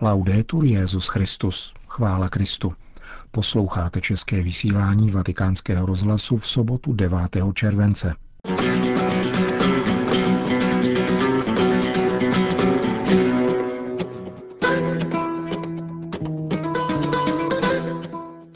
Laudetur Jezus Christus, chvála Kristu. Posloucháte české vysílání Vatikánského rozhlasu v sobotu 9. července.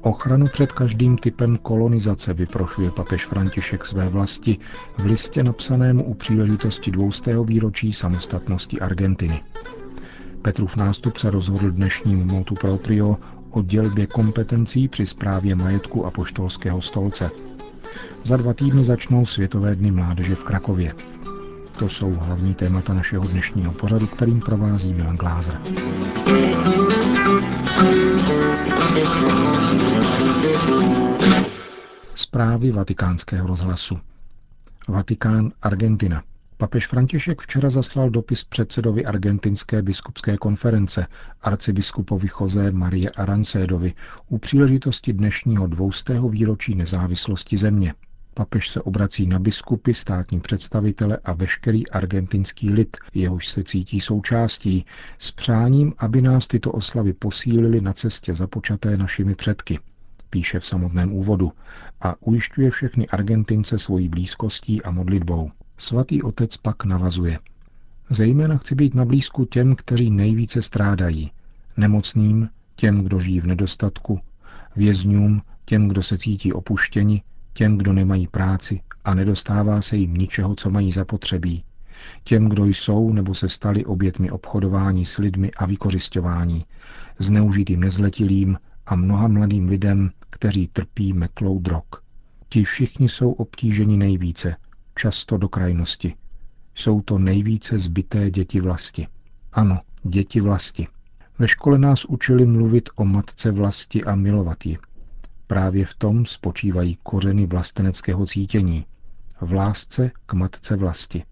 Ochranu před každým typem kolonizace vyprošuje papež František své vlasti v listě napsanému u příležitosti dvoustého výročí samostatnosti Argentiny. Petrův nástup se rozhodl dnešním motu proprio o dělbě kompetencí při správě majetku a poštolského stolce. Za dva týdny začnou Světové dny mládeže v Krakově. To jsou hlavní témata našeho dnešního pořadu, kterým provází Milan Glázer. Zprávy vatikánského rozhlasu. Vatikán, Argentina. Papež František včera zaslal dopis předsedovi argentinské biskupské konference arcibiskupovi José Marie Arancédovi u příležitosti dnešního dvoustého výročí nezávislosti země. Papež se obrací na biskupy, státní představitele a veškerý argentinský lid, jehož se cítí součástí, s přáním, aby nás tyto oslavy posílily na cestě započaté našimi předky, píše v samotném úvodu, a ujišťuje všechny Argentince svojí blízkostí a modlitbou. Svatý otec pak navazuje. Zejména chci být na blízku těm, kteří nejvíce strádají. Nemocným, těm, kdo žijí v nedostatku, vězňům, těm, kdo se cítí opuštěni, těm, kdo nemají práci a nedostává se jim ničeho, co mají zapotřebí, těm, kdo jsou nebo se stali obětmi obchodování s lidmi a vykořišťování, zneužitým nezletilým a mnoha mladým lidem, kteří trpí metlou drog. Ti všichni jsou obtíženi nejvíce, často do krajnosti. Jsou to nejvíce zbyté děti vlasti. Ano, děti vlasti. Ve škole nás učili mluvit o matce vlasti a milovat ji. Právě v tom spočívají kořeny vlasteneckého cítění. V lásce k matce vlasti.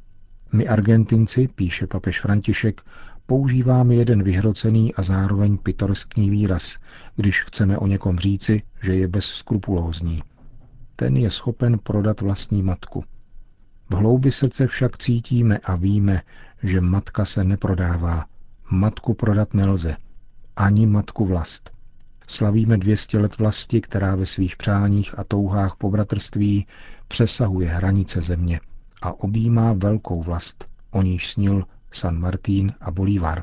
My Argentinci, píše papež František, používáme jeden vyhrocený a zároveň pitorský výraz, když chceme o někom říci, že je bezskrupulózní. Ten je schopen prodat vlastní matku. V hloubi srdce však cítíme a víme, že matka se neprodává. Matku prodat nelze. Ani matku vlast. Slavíme 200 let vlasti, která ve svých přáních a touhách po bratrství přesahuje hranice země a objímá velkou vlast, o níž snil San Martín a Bolívar.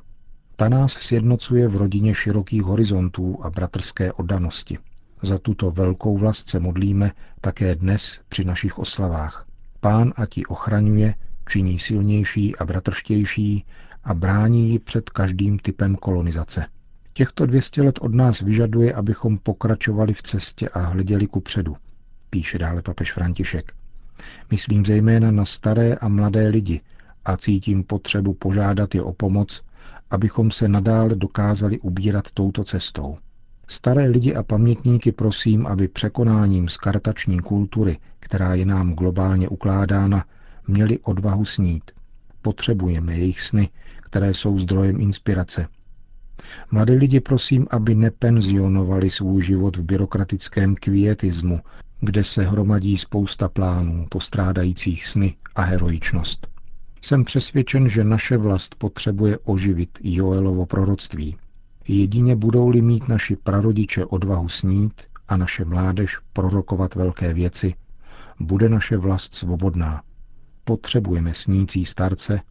Ta nás sjednocuje v rodině širokých horizontů a bratrské oddanosti. Za tuto velkou vlast se modlíme také dnes při našich oslavách. Pán a ti ochraňuje, činí silnější a bratrštější a brání ji před každým typem kolonizace. Těchto 200 let od nás vyžaduje, abychom pokračovali v cestě a hleděli ku předu, píše dále papež František. Myslím zejména na staré a mladé lidi a cítím potřebu požádat je o pomoc, abychom se nadále dokázali ubírat touto cestou. Staré lidi a pamětníky prosím, aby překonáním skartační kultury, která je nám globálně ukládána, měli odvahu snít. Potřebujeme jejich sny, které jsou zdrojem inspirace. Mladé lidi prosím, aby nepenzionovali svůj život v byrokratickém kvietismu, kde se hromadí spousta plánů, postrádajících sny a heroičnost. Jsem přesvědčen, že naše vlast potřebuje oživit Joelovo proroctví – Jedině budou-li mít naši prarodiče odvahu snít a naše mládež prorokovat velké věci, bude naše vlast svobodná. Potřebujeme snící starce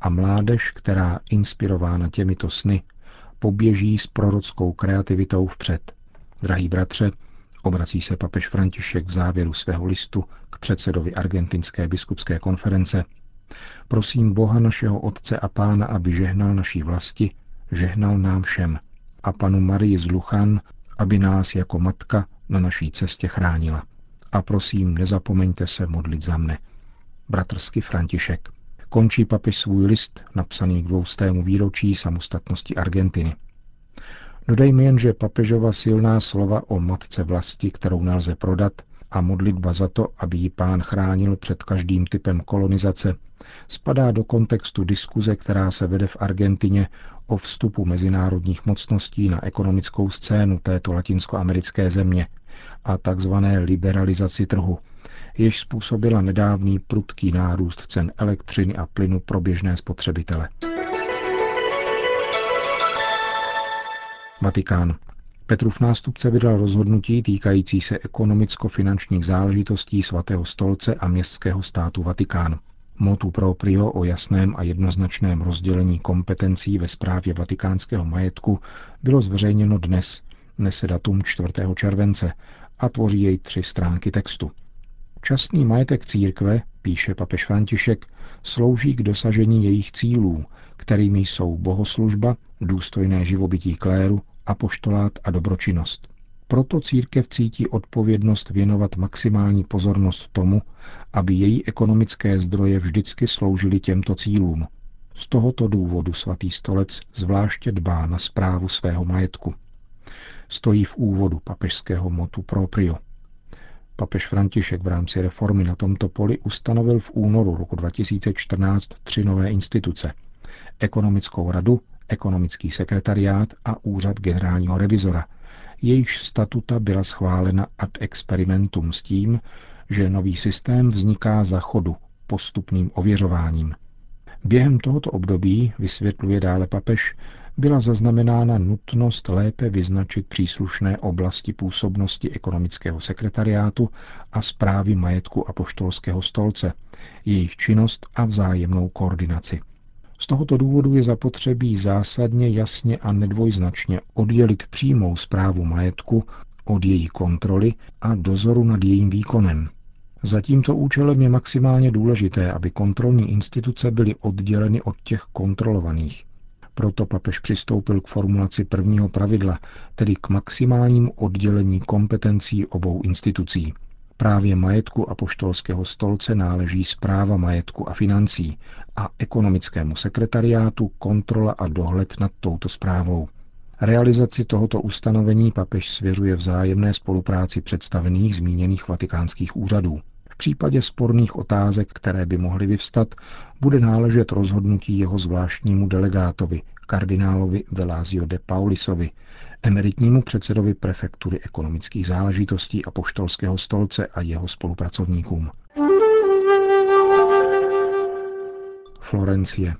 a mládež, která, inspirována těmito sny, poběží s prorockou kreativitou vpřed. Drahý bratře, obrací se papež František v závěru svého listu k předsedovi Argentinské biskupské konference, prosím Boha našeho Otce a Pána, aby žehnal naší vlasti, žehnal nám všem a panu Marii z Luchan, aby nás jako matka na naší cestě chránila. A prosím, nezapomeňte se modlit za mne. Bratrsky František. Končí papež svůj list, napsaný k dvoustému výročí samostatnosti Argentiny. Dodejme jen, že papežova silná slova o matce vlasti, kterou nelze prodat, a modlitba za to, aby ji pán chránil před každým typem kolonizace, spadá do kontextu diskuze, která se vede v Argentině o vstupu mezinárodních mocností na ekonomickou scénu této latinskoamerické země a takzvané liberalizaci trhu, jež způsobila nedávný prudký nárůst cen elektřiny a plynu pro běžné spotřebitele. Vatikán. Petrův nástupce vydal rozhodnutí týkající se ekonomicko-finančních záležitostí svatého stolce a městského státu Vatikán. Motu proprio o jasném a jednoznačném rozdělení kompetencí ve správě vatikánského majetku bylo zveřejněno dnes, nese datum 4. července a tvoří jej tři stránky textu. Častný majetek církve, píše papež František, slouží k dosažení jejich cílů, kterými jsou bohoslužba, důstojné živobytí kléru, apoštolát a dobročinnost. Proto církev cítí odpovědnost věnovat maximální pozornost tomu, aby její ekonomické zdroje vždycky sloužily těmto cílům. Z tohoto důvodu svatý stolec zvláště dbá na zprávu svého majetku. Stojí v úvodu papežského motu proprio. Papež František v rámci reformy na tomto poli ustanovil v únoru roku 2014 tři nové instituce. Ekonomickou radu, ekonomický sekretariát a úřad generálního revizora, jejichž statuta byla schválena ad experimentum s tím, že nový systém vzniká za chodu postupným ověřováním. Během tohoto období, vysvětluje dále papež, byla zaznamenána nutnost lépe vyznačit příslušné oblasti působnosti ekonomického sekretariátu a zprávy majetku apoštolského stolce, jejich činnost a vzájemnou koordinaci. Z tohoto důvodu je zapotřebí zásadně jasně a nedvojznačně oddělit přímou zprávu majetku od její kontroly a dozoru nad jejím výkonem. Za tímto účelem je maximálně důležité, aby kontrolní instituce byly odděleny od těch kontrolovaných. Proto papež přistoupil k formulaci prvního pravidla, tedy k maximálnímu oddělení kompetencí obou institucí. Právě majetku apoštolského stolce náleží zpráva majetku a financí a ekonomickému sekretariátu kontrola a dohled nad touto zprávou. Realizaci tohoto ustanovení papež svěřuje vzájemné spolupráci představených zmíněných vatikánských úřadů. V případě sporných otázek, které by mohly vyvstat, bude náležet rozhodnutí jeho zvláštnímu delegátovi, kardinálovi Velázio de Paulisovi, emeritnímu předsedovi prefektury ekonomických záležitostí a poštolského stolce a jeho spolupracovníkům. Florencie.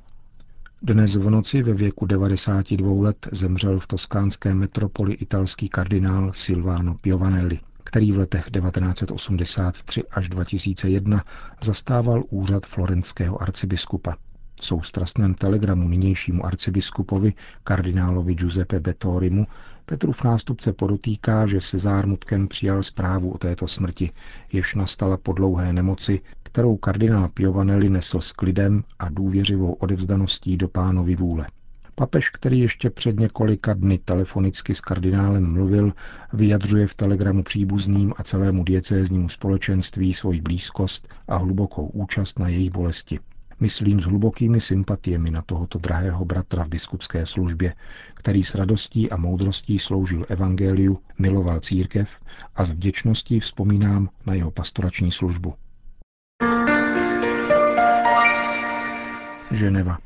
Dnes v noci ve věku 92 let zemřel v toskánské metropoli italský kardinál Silvano Piovanelli, který v letech 1983 až 2001 zastával úřad florenského arcibiskupa. Soustrasném telegramu nynějšímu arcibiskupovi, kardinálovi Giuseppe Bettorimu, Petrův nástupce podotýká, že se zármutkem přijal zprávu o této smrti, jež nastala po dlouhé nemoci, kterou kardinál Piovanelli nesl s klidem a důvěřivou odevzdaností do pánovy vůle. Papež, který ještě před několika dny telefonicky s kardinálem mluvil, vyjadřuje v telegramu příbuzným a celému diecéznímu společenství svoji blízkost a hlubokou účast na jejich bolesti. Myslím s hlubokými sympatiemi na tohoto drahého bratra v biskupské službě, který s radostí a moudrostí sloužil evangeliu, miloval církev a s vděčností vzpomínám na jeho pastorační službu. Ženeva.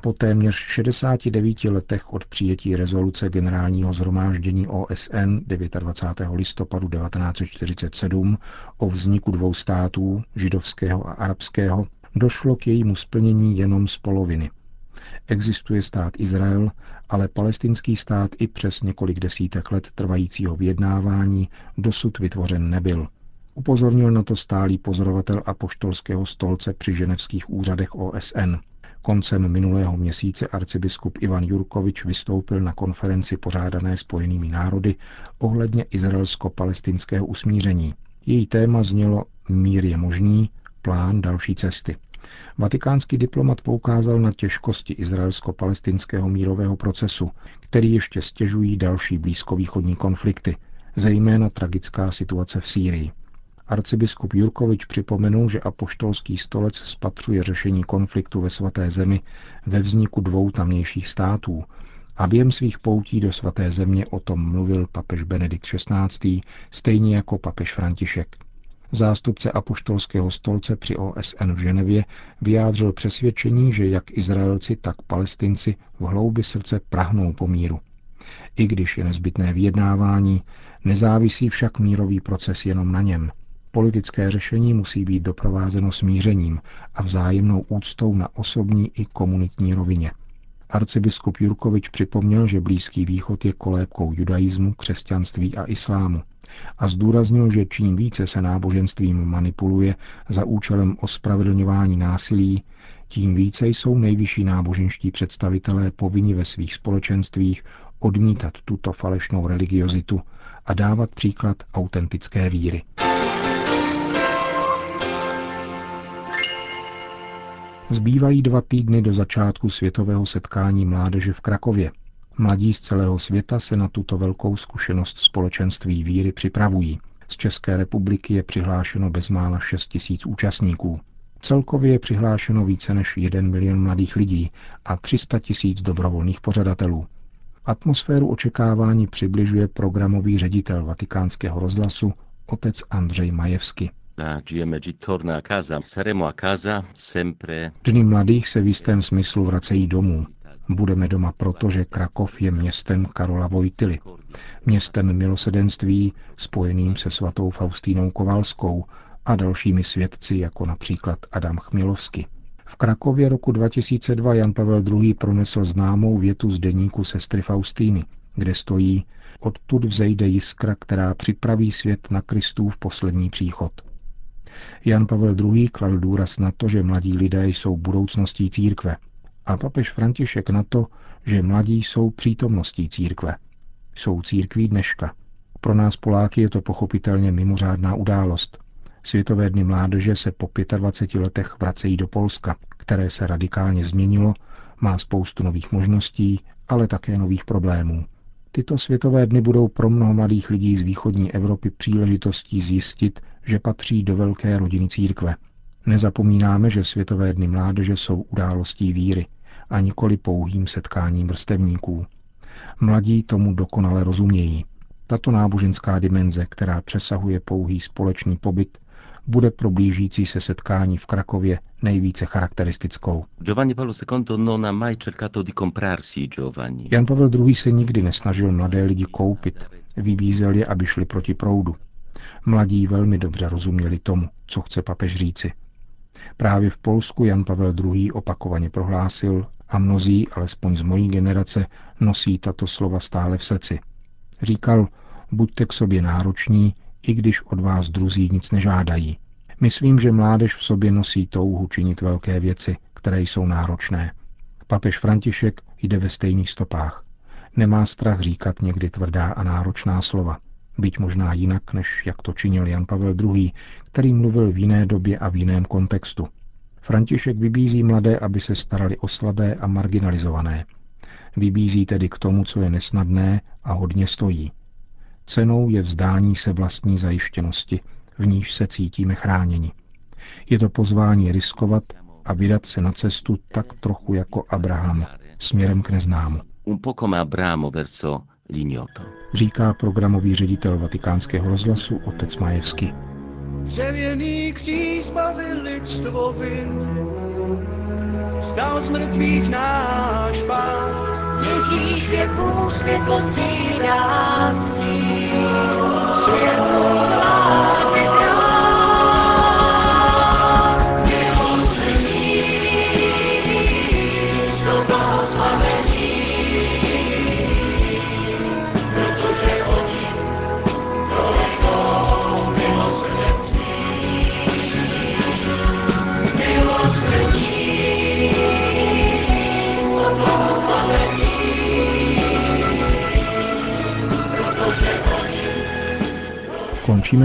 Po téměř 69 letech od přijetí rezoluce generálního zhromáždění OSN 29. listopadu 1947 o vzniku dvou států, židovského a arabského, došlo k jejímu splnění jenom z poloviny. Existuje stát Izrael, ale palestinský stát i přes několik desítek let trvajícího vyjednávání dosud vytvořen nebyl. Upozornil na to stálý pozorovatel apoštolského stolce při ženevských úřadech OSN. Koncem minulého měsíce arcibiskup Ivan Jurkovič vystoupil na konferenci pořádané spojenými národy ohledně izraelsko-palestinského usmíření. Její téma znělo Mír je možný, plán další cesty. Vatikánský diplomat poukázal na těžkosti izraelsko-palestinského mírového procesu, který ještě stěžují další blízkovýchodní konflikty, zejména tragická situace v Sýrii. Arcibiskup Jurkovič připomenul, že apoštolský stolec spatřuje řešení konfliktu ve svaté zemi ve vzniku dvou tamnějších států a během svých poutí do svaté země o tom mluvil papež Benedikt XVI. stejně jako papež František. Zástupce apoštolského stolce při OSN v Ženevě vyjádřil přesvědčení, že jak Izraelci, tak Palestinci v hloubi srdce prahnou po míru. I když je nezbytné vyjednávání, nezávisí však mírový proces jenom na něm. Politické řešení musí být doprovázeno smířením a vzájemnou úctou na osobní i komunitní rovině. Arcibiskup Jurkovič připomněl, že Blízký východ je kolébkou judaismu, křesťanství a islámu a zdůraznil, že čím více se náboženstvím manipuluje za účelem ospravedlňování násilí, tím více jsou nejvyšší náboženští představitelé povinni ve svých společenstvích odmítat tuto falešnou religiozitu a dávat příklad autentické víry. Zbývají dva týdny do začátku světového setkání mládeže v Krakově. Mladí z celého světa se na tuto velkou zkušenost společenství víry připravují. Z České republiky je přihlášeno bezmála 6 tisíc účastníků. Celkově je přihlášeno více než 1 milion mladých lidí a 300 tisíc dobrovolných pořadatelů. Atmosféru očekávání přibližuje programový ředitel vatikánského rozhlasu otec Andřej Majevsky. Dny mladých se v jistém smyslu vracejí domů. Budeme doma proto, že Krakov je městem Karola Vojtily, městem milosedenství spojeným se svatou Faustínou Kovalskou a dalšími svědci, jako například Adam Chmilovsky. V Krakově roku 2002 Jan Pavel II. pronesl známou větu z deníku sestry Faustíny, kde stojí Odtud vzejde jiskra, která připraví svět na Kristův poslední příchod. Jan Pavel II. kladl důraz na to, že mladí lidé jsou budoucností církve a papež František na to, že mladí jsou přítomností církve. Jsou církví dneška. Pro nás Poláky je to pochopitelně mimořádná událost. Světové dny mládeže se po 25 letech vracejí do Polska, které se radikálně změnilo, má spoustu nových možností, ale také nových problémů. Tyto světové dny budou pro mnoho mladých lidí z východní Evropy příležitostí zjistit, že patří do velké rodiny církve. Nezapomínáme, že Světové dny mládeže jsou událostí víry a nikoli pouhým setkáním vrstevníků. Mladí tomu dokonale rozumějí. Tato náboženská dimenze, která přesahuje pouhý společný pobyt, bude pro blížící se setkání v Krakově nejvíce charakteristickou. Jan Pavel II. se nikdy nesnažil mladé lidi koupit, vybízel je, aby šli proti proudu. Mladí velmi dobře rozuměli tomu, co chce papež říci. Právě v Polsku Jan Pavel II. opakovaně prohlásil, a mnozí, alespoň z mojí generace, nosí tato slova stále v srdci. Říkal, buďte k sobě nároční, i když od vás druzí nic nežádají. Myslím, že mládež v sobě nosí touhu činit velké věci, které jsou náročné. Papež František jde ve stejných stopách. Nemá strach říkat někdy tvrdá a náročná slova byť možná jinak, než jak to činil Jan Pavel II., který mluvil v jiné době a v jiném kontextu. František vybízí mladé, aby se starali o slabé a marginalizované. Vybízí tedy k tomu, co je nesnadné a hodně stojí. Cenou je vzdání se vlastní zajištěnosti, v níž se cítíme chráněni. Je to pozvání riskovat a vydat se na cestu tak trochu jako Abraham, směrem k neznámu. Un po come Abramo verso Lignoto. Říká programový ředitel vatikánského rozhlasu otec Majevsky. Dřevěný kříž zbavil lidstvo vin, stal z mrtvých náš pán. Ježíš je Bůh světlo střídá světlo vládne